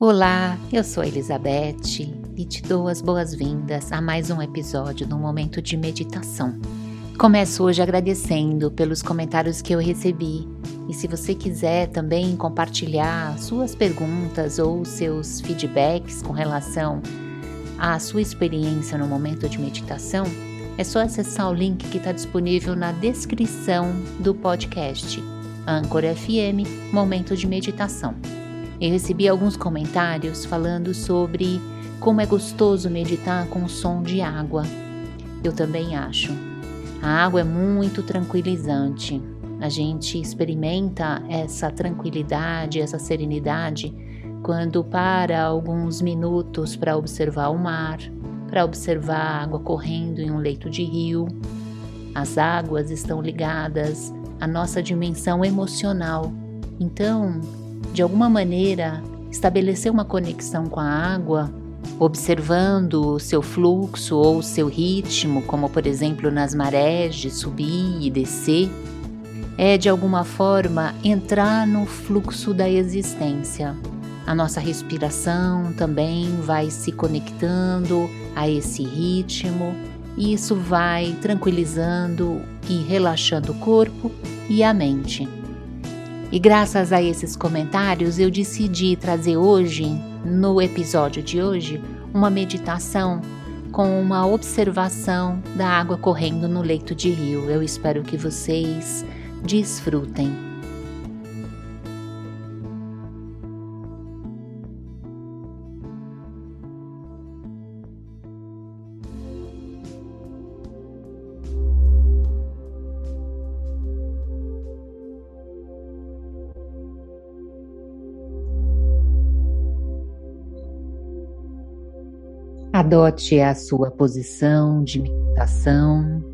Olá, eu sou Elizabeth e te dou as boas-vindas a mais um episódio do Momento de Meditação. Começo hoje agradecendo pelos comentários que eu recebi e se você quiser também compartilhar suas perguntas ou seus feedbacks com relação à sua experiência no momento de meditação, é só acessar o link que está disponível na descrição do podcast Anchor FM Momento de Meditação. Eu recebi alguns comentários falando sobre como é gostoso meditar com o som de água. Eu também acho. A água é muito tranquilizante. A gente experimenta essa tranquilidade, essa serenidade quando para alguns minutos para observar o mar, para observar a água correndo em um leito de rio. As águas estão ligadas à nossa dimensão emocional. Então, de alguma maneira, estabelecer uma conexão com a água, observando o seu fluxo ou seu ritmo, como por exemplo nas marés de subir e descer, é de alguma forma entrar no fluxo da existência. A nossa respiração também vai se conectando a esse ritmo, e isso vai tranquilizando e relaxando o corpo e a mente. E graças a esses comentários, eu decidi trazer hoje, no episódio de hoje, uma meditação com uma observação da água correndo no leito de rio. Eu espero que vocês desfrutem. Adote a sua posição de meditação,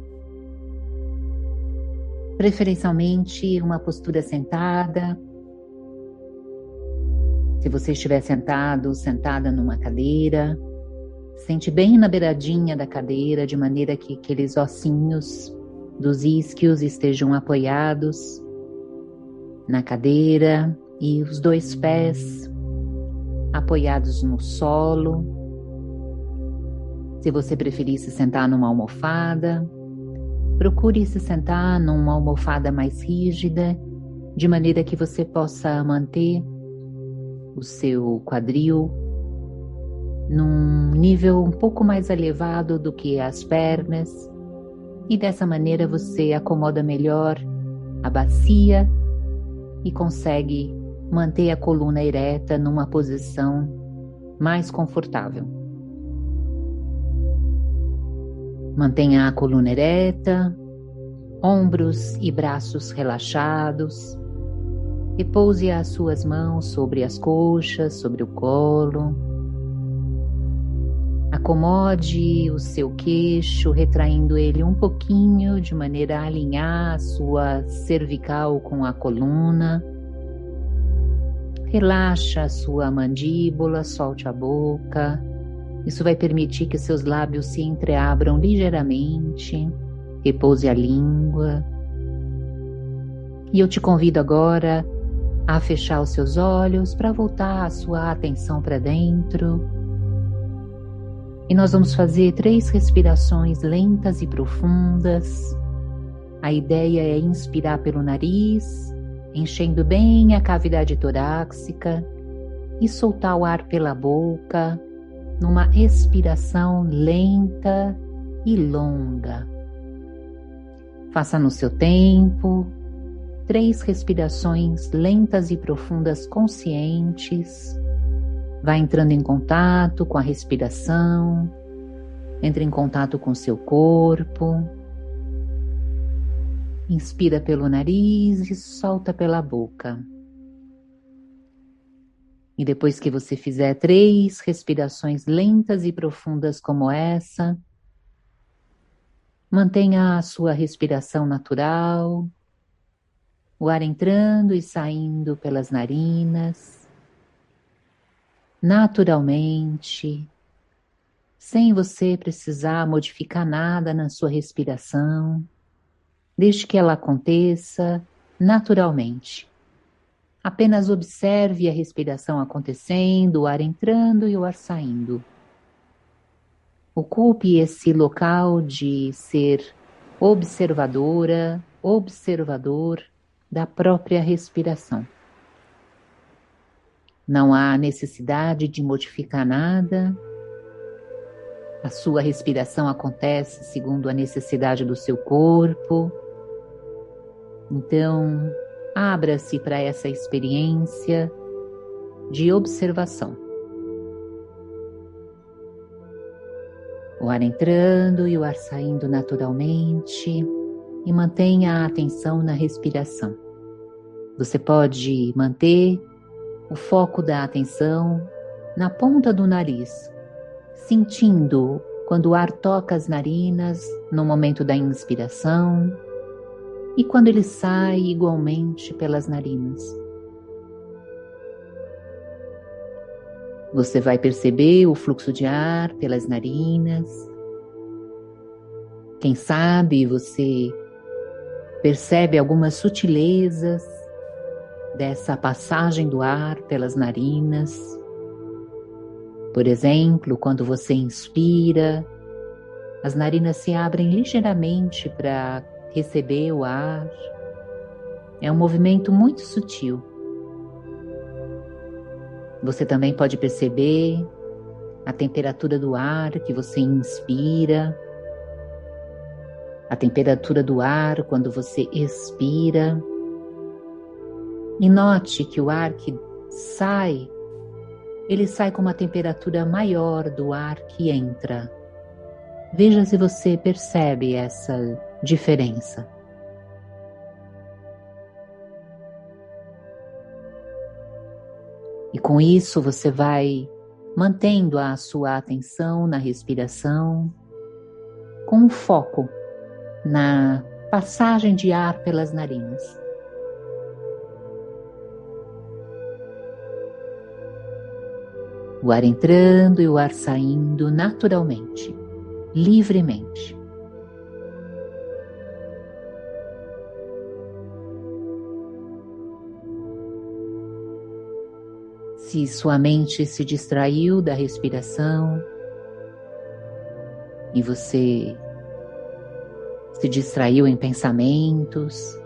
preferencialmente uma postura sentada. Se você estiver sentado, sentada numa cadeira, sente bem na beiradinha da cadeira, de maneira que aqueles ossinhos dos isquios estejam apoiados na cadeira e os dois pés apoiados no solo. Se você preferir se sentar numa almofada, procure se sentar numa almofada mais rígida, de maneira que você possa manter o seu quadril num nível um pouco mais elevado do que as pernas, e dessa maneira você acomoda melhor a bacia e consegue manter a coluna ereta numa posição mais confortável. Mantenha a coluna ereta, ombros e braços relaxados. Repouse as suas mãos sobre as coxas, sobre o colo. Acomode o seu queixo, retraindo ele um pouquinho de maneira a alinhar a sua cervical com a coluna. Relaxa a sua mandíbula, solte a boca. Isso vai permitir que seus lábios se entreabram ligeiramente, repouse a língua. E eu te convido agora a fechar os seus olhos para voltar a sua atenção para dentro. E nós vamos fazer três respirações lentas e profundas. A ideia é inspirar pelo nariz, enchendo bem a cavidade torácica, e soltar o ar pela boca, numa expiração lenta e longa. Faça no seu tempo três respirações lentas e profundas conscientes. Vá entrando em contato com a respiração, entre em contato com seu corpo. Inspira pelo nariz e solta pela boca. E depois que você fizer três respirações lentas e profundas como essa, mantenha a sua respiração natural, o ar entrando e saindo pelas narinas, naturalmente, sem você precisar modificar nada na sua respiração, deixe que ela aconteça naturalmente Apenas observe a respiração acontecendo, o ar entrando e o ar saindo. Ocupe esse local de ser observadora, observador da própria respiração. Não há necessidade de modificar nada. A sua respiração acontece segundo a necessidade do seu corpo. Então, abra-se para essa experiência de observação. O ar entrando e o ar saindo naturalmente e mantenha a atenção na respiração. Você pode manter o foco da atenção na ponta do nariz, sentindo quando o ar toca as narinas no momento da inspiração e quando ele sai igualmente pelas narinas. Você vai perceber o fluxo de ar pelas narinas. Quem sabe você percebe algumas sutilezas dessa passagem do ar pelas narinas. Por exemplo, quando você inspira, as narinas se abrem ligeiramente para receber o ar. É um movimento muito sutil. Você também pode perceber a temperatura do ar que você inspira, a temperatura do ar quando você expira. E note que o ar que sai, ele sai com uma temperatura maior do ar que entra. Veja se você percebe essa diferença. E com isso você vai mantendo a sua atenção na respiração, com um foco na passagem de ar pelas narinas. O ar entrando e o ar saindo naturalmente, livremente. Se sua mente se distraiu da respiração e você se distraiu em pensamentos,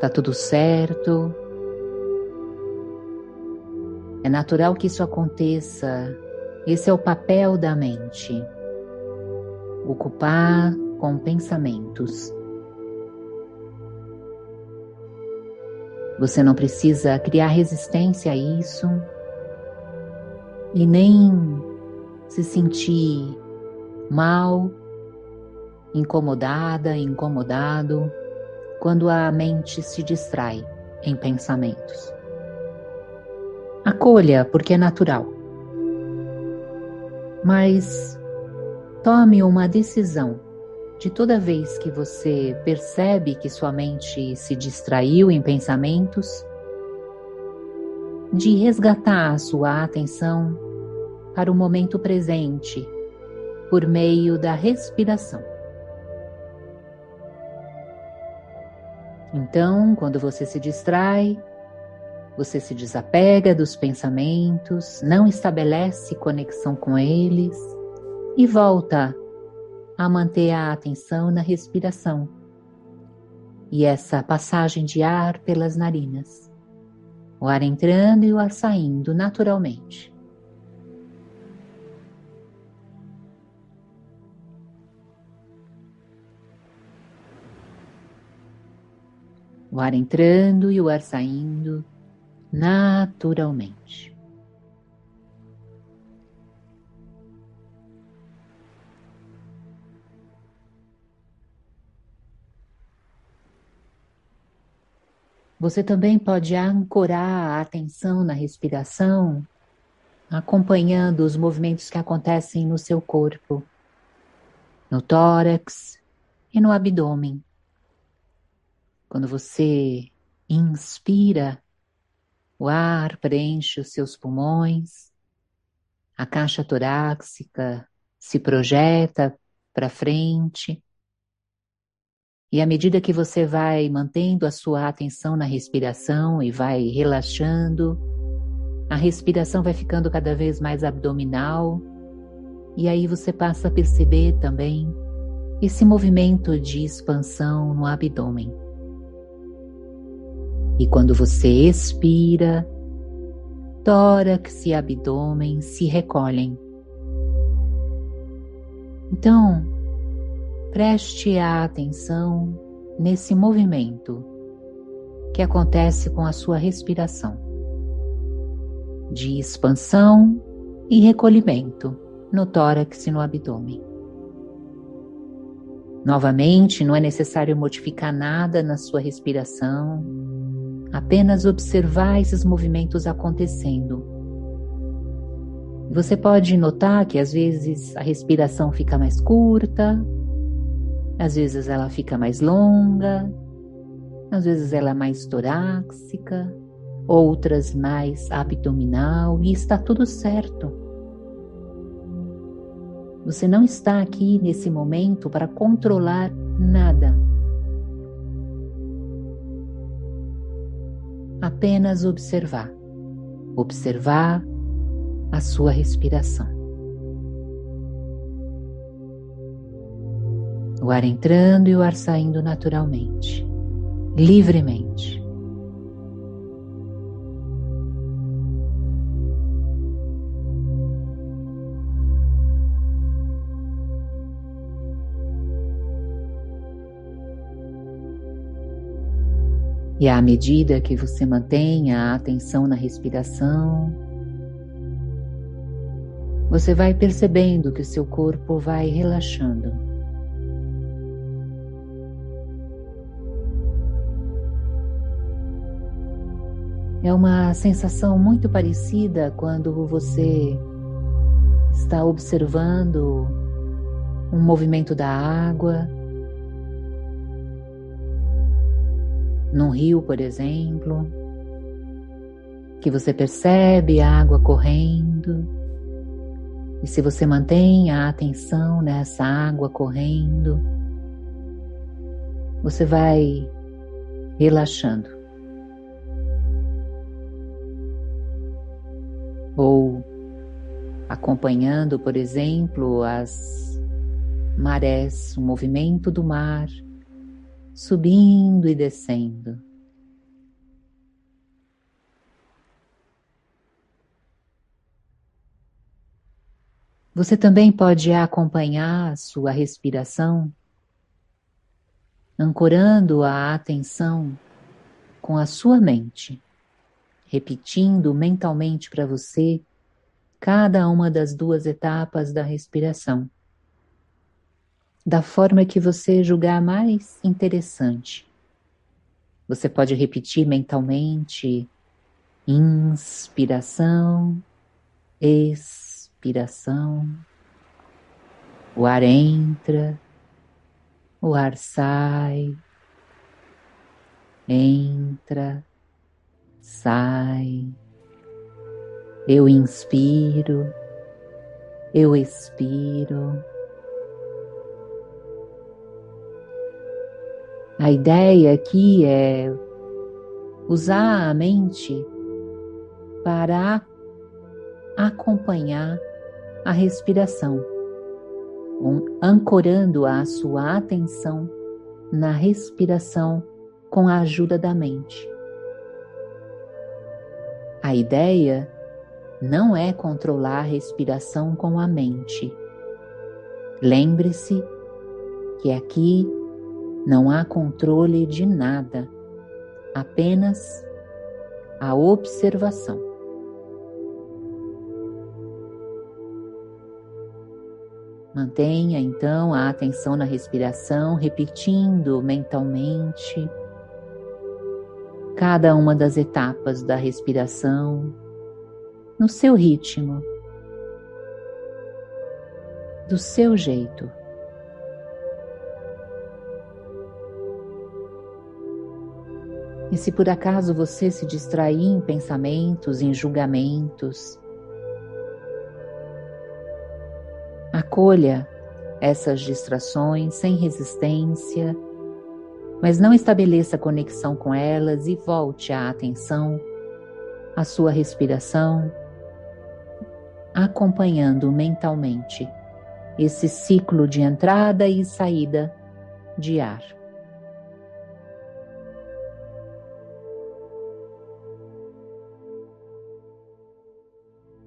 tá tudo certo. É natural que isso aconteça. Esse é o papel da mente. Ocupar com pensamentos. Você não precisa criar resistência a isso e nem se sentir mal, incomodada, incomodado quando a mente se distrai em pensamentos. Acolha, porque é natural. Mas tome uma decisão de toda vez que você percebe que sua mente se distraiu em pensamentos, de resgatar sua atenção para o momento presente por meio da respiração. Então, quando você se distrai, você se desapega dos pensamentos, não estabelece conexão com eles e volta a manter a atenção na respiração e essa passagem de ar pelas narinas o ar entrando e o ar saindo naturalmente. O ar entrando e o ar saindo naturalmente. Você também pode ancorar a atenção na respiração, acompanhando os movimentos que acontecem no seu corpo, no tórax e no abdômen. Quando você inspira, o ar preenche os seus pulmões, a caixa torácica se projeta para frente E à medida que você vai mantendo a sua atenção na respiração e vai relaxando, a respiração vai ficando cada vez mais abdominal, e aí você passa a perceber também esse movimento de expansão no abdômen. E quando você expira, tórax e abdômen se recolhem. Então, preste a atenção nesse movimento que acontece com a sua respiração de expansão e recolhimento no tórax e no abdômen. Novamente, não é necessário modificar nada na sua respiração, apenas observar esses movimentos acontecendo. Você pode notar que às vezes a respiração fica mais curta, às vezes ela fica mais longa, às vezes ela é mais torácica, outras mais abdominal e está tudo certo. Você não está aqui nesse momento para controlar nada. apenas observar, observar a sua respiração. O ar entrando e o ar saindo naturalmente, livremente. E à medida que você mantenha a atenção na respiração, você vai percebendo que o seu corpo vai relaxando. É uma sensação muito parecida quando você está observando um movimento da água num rio, por exemplo, que você percebe a água correndo, e se você mantém a atenção nessa água correndo, você vai relaxando. Ou acompanhando, por exemplo, as marés, o movimento do mar subindo e descendo. Você também pode acompanhar a sua respiração, ancorando a atenção com a sua mente, repetindo mentalmente para você cada uma das duas etapas da respiração. Da forma que você julgar mais interessante. Você pode repetir mentalmente. Inspiração, expiração. O ar entra, o ar sai, entra, sai. Eu inspiro, eu expiro. A ideia aqui é usar a mente para acompanhar a respiração, ancorando a sua atenção na respiração com a ajuda da mente. A ideia não é controlar a respiração com a mente. Lembre-se que aqui não há controle de nada, apenas a observação. Mantenha então a atenção na respiração, repetindo mentalmente cada uma das etapas da respiração no seu ritmo, do seu jeito. E se por acaso você se distrair em pensamentos, em julgamentos, acolha essas distrações sem resistência mas não estabeleça conexão com elas e volte a atenção à sua respiração, acompanhando mentalmente esse ciclo de entrada e saída de ar.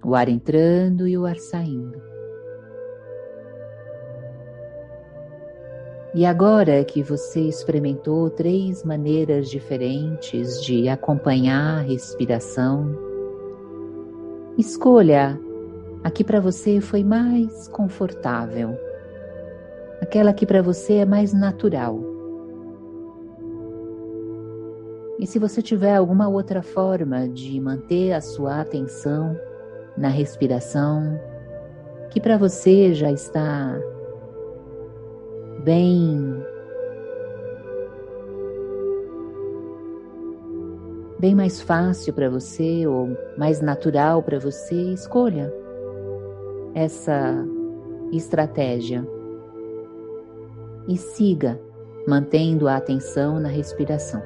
O ar entrando e o ar saindo. E agora que você experimentou três maneiras diferentes de acompanhar a respiração, escolha a que para você foi mais confortável, aquela que para você é mais natural. E se você tiver alguma outra forma de manter a sua atenção na respiração, que para você já está bem bem mais fácil para você ou mais natural para você, escolha essa estratégia e siga mantendo a atenção na respiração.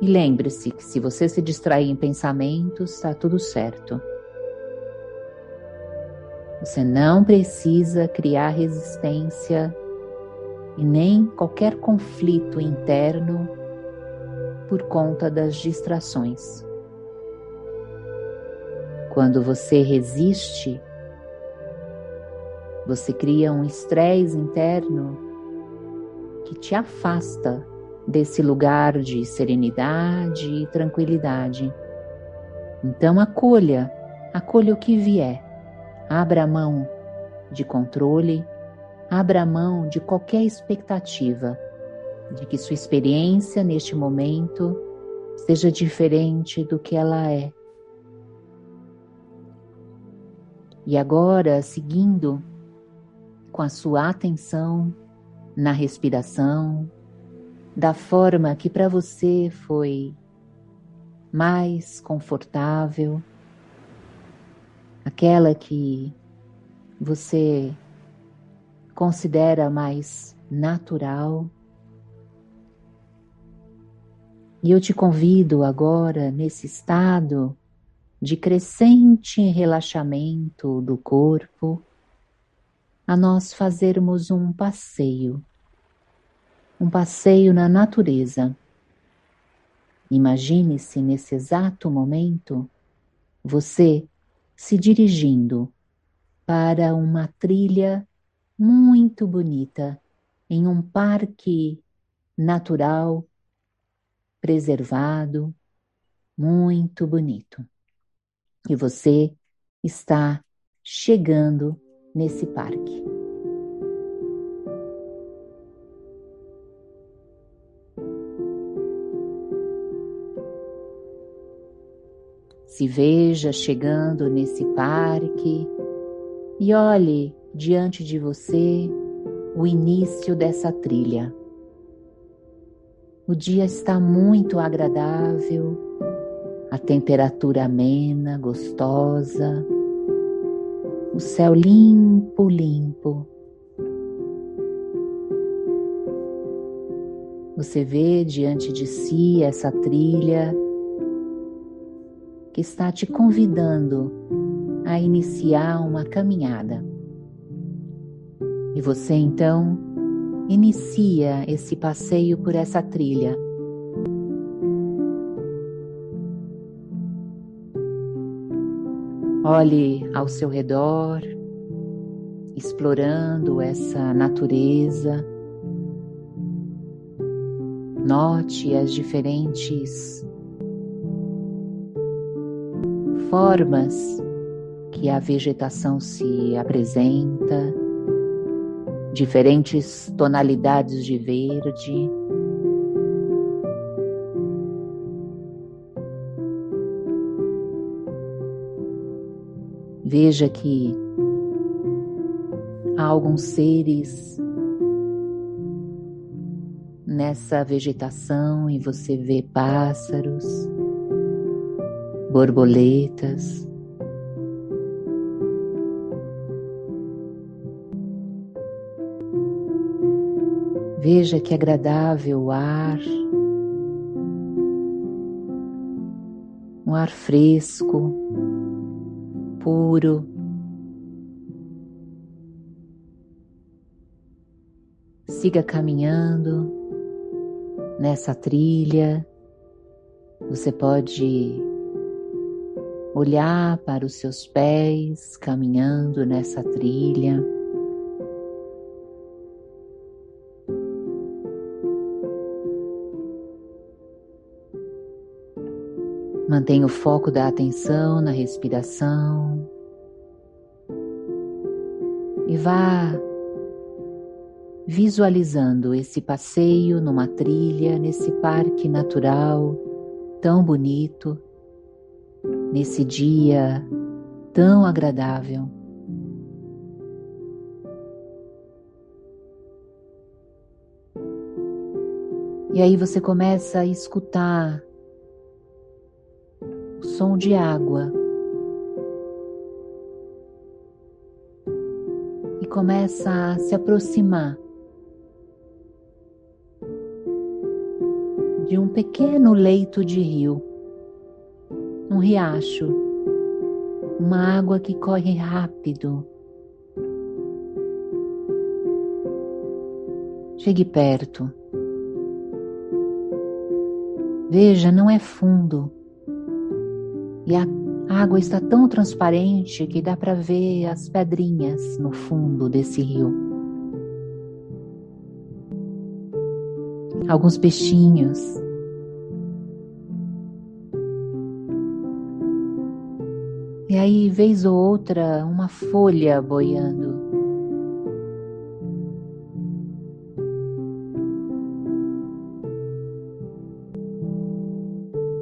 E lembre-se que se você se distrair em pensamentos, está tudo certo. Você não precisa criar resistência e nem qualquer conflito interno por conta das distrações. Quando você resiste, você cria um estresse interno que te afasta desse lugar de serenidade e tranquilidade. Então acolha, acolha o que vier. Abra mão de controle, abra mão de qualquer expectativa de que sua experiência neste momento seja diferente do que ela é. E agora, seguindo com a sua atenção na respiração, da forma que para você foi mais confortável, aquela que você considera mais natural. E eu te convido agora, nesse estado de crescente relaxamento do corpo, a nós fazermos um passeio, um passeio na natureza. Imagine-se nesse exato momento você se dirigindo para uma trilha muito bonita em um parque natural preservado, muito bonito. E você está chegando nesse parque. Se veja chegando nesse parque e olhe diante de você o início dessa trilha. O dia está muito agradável, a temperatura amena, gostosa, o céu limpo, limpo. Você vê diante de si essa trilha que está te convidando a iniciar uma caminhada. E você então inicia esse passeio por essa trilha. Olhe ao seu redor, explorando essa natureza. Note as diferentes formas que a vegetação se apresenta diferentes tonalidades de verde. Veja que há alguns seres nessa vegetação e você vê pássaros, borboletas. Veja que agradável o ar, um ar fresco, puro. Siga caminhando nessa trilha. Você pode olhar para os seus pés caminhando nessa trilha. Mantenha o foco da atenção na respiração e vá visualizando esse passeio numa trilha, nesse parque natural tão bonito nesse dia tão agradável. E aí você começa a escutar o som de água. E começa a se aproximar de um pequeno leito de rio um riacho, uma água que corre rápido. Chegue perto. Veja, não é fundo. E a água está tão transparente que dá para ver as pedrinhas no fundo desse rio. Alguns peixinhos aí, vez ou outra, uma folha boiando.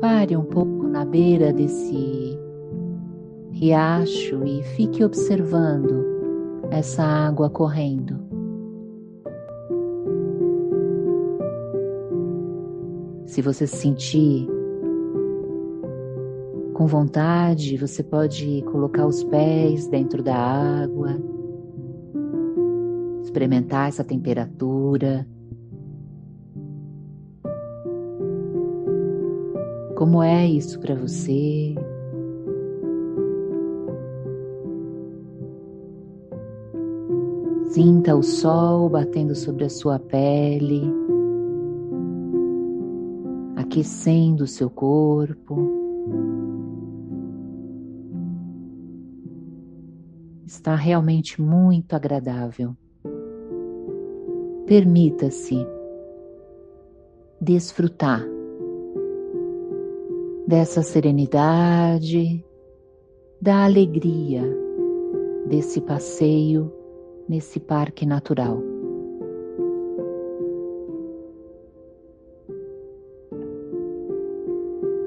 Pare um pouco na beira desse riacho e fique observando essa água correndo. Se você sentir com vontade, você pode colocar os pés dentro da água, experimentar essa temperatura. Como é isso para você? Sinta o sol batendo sobre a sua pele, aquecendo o seu corpo. Está realmente muito agradável. Permita-se desfrutar dessa serenidade, da alegria desse passeio nesse parque natural.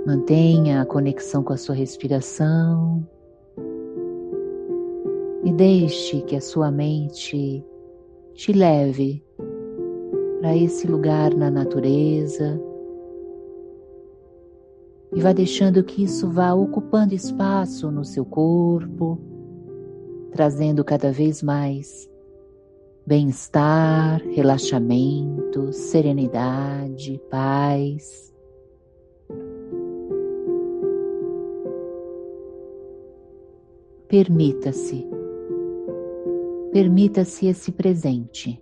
Mantenha a conexão com a sua respiração e deixe que a sua mente te leve para esse lugar na natureza e vá deixando que isso vá ocupando espaço no seu corpo, trazendo cada vez mais bem-estar, relaxamento, serenidade, paz. Permita-se Permita-se esse presente.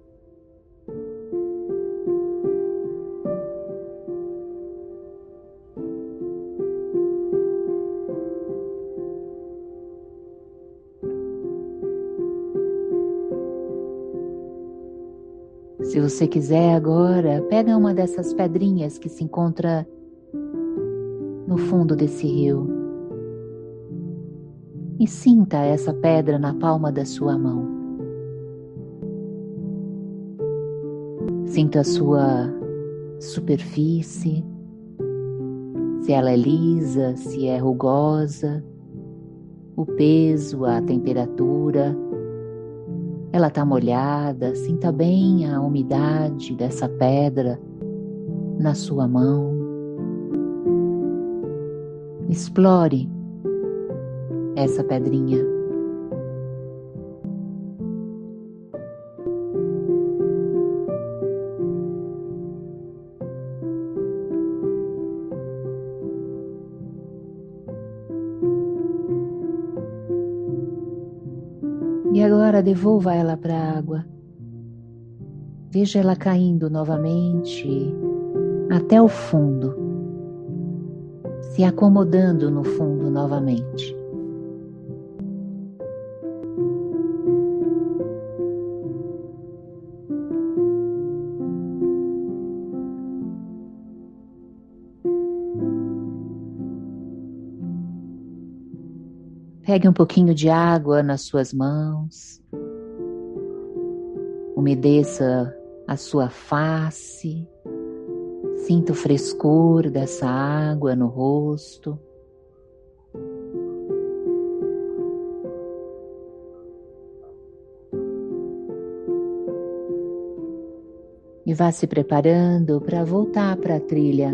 Se você quiser agora, pega uma dessas pedrinhas que se encontra no fundo desse rio e sinta essa pedra na palma da sua mão. Sinta a sua superfície, se ela é lisa, se é rugosa, o peso, a temperatura. Ela está molhada, sinta bem a umidade dessa pedra na sua mão. Explore essa pedrinha. Devolva ela para a água. Veja ela caindo novamente até o fundo, se acomodando no fundo novamente. Pegue um pouquinho de água nas suas mãos, umedeça a sua face, sinta o frescor dessa água no rosto. E vá se preparando para voltar para a trilha.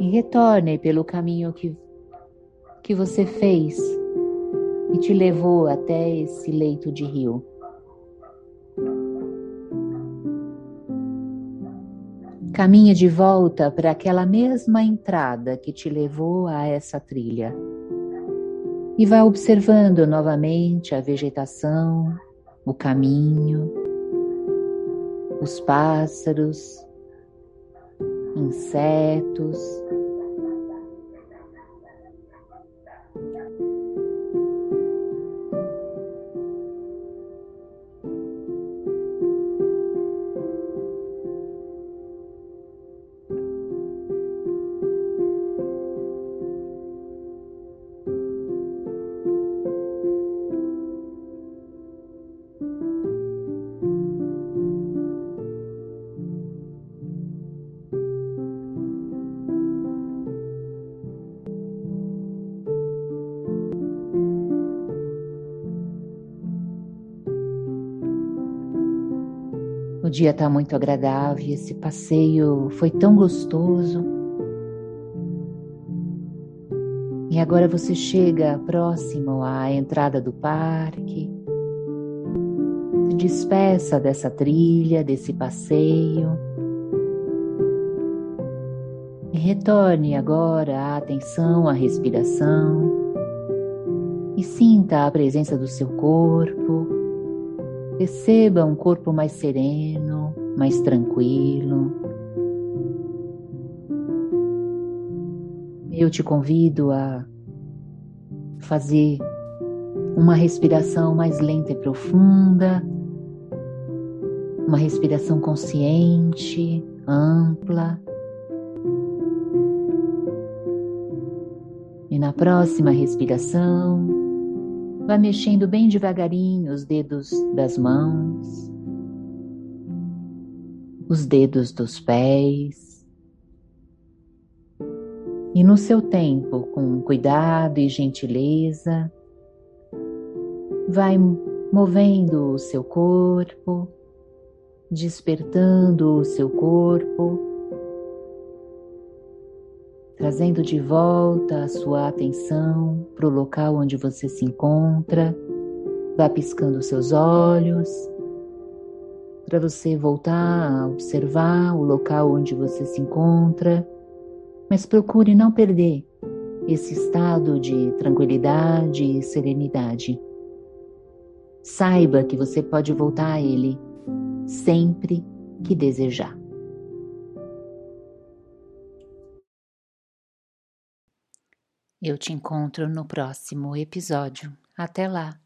e retorne pelo caminho que, que você fez e te levou até esse leito de rio. Caminhe de volta para aquela mesma entrada que te levou a essa trilha e vá observando novamente a vegetação, o caminho, os pássaros, insetos. Dia está muito agradável, esse passeio foi tão gostoso. E agora você chega próximo à entrada do parque. Se despeça dessa trilha, desse passeio. E retorne agora a atenção à respiração. E sinta a presença do seu corpo Receba um corpo mais sereno, mais tranquilo. Eu te convido a fazer uma respiração mais lenta e profunda, uma respiração consciente, ampla. E na próxima respiração, Vá mexendo bem devagarinho os dedos das mãos, os dedos dos pés. E no seu tempo, com cuidado e gentileza, vai movendo o seu corpo, despertando o seu corpo trazendo de volta a sua atenção para o local onde você se encontra. Vá piscando seus olhos para você voltar a observar o local onde você se encontra, mas procure não perder esse estado de tranquilidade e serenidade. Saiba que você pode voltar a ele sempre que desejar. Eu te encontro no próximo episódio. Até lá!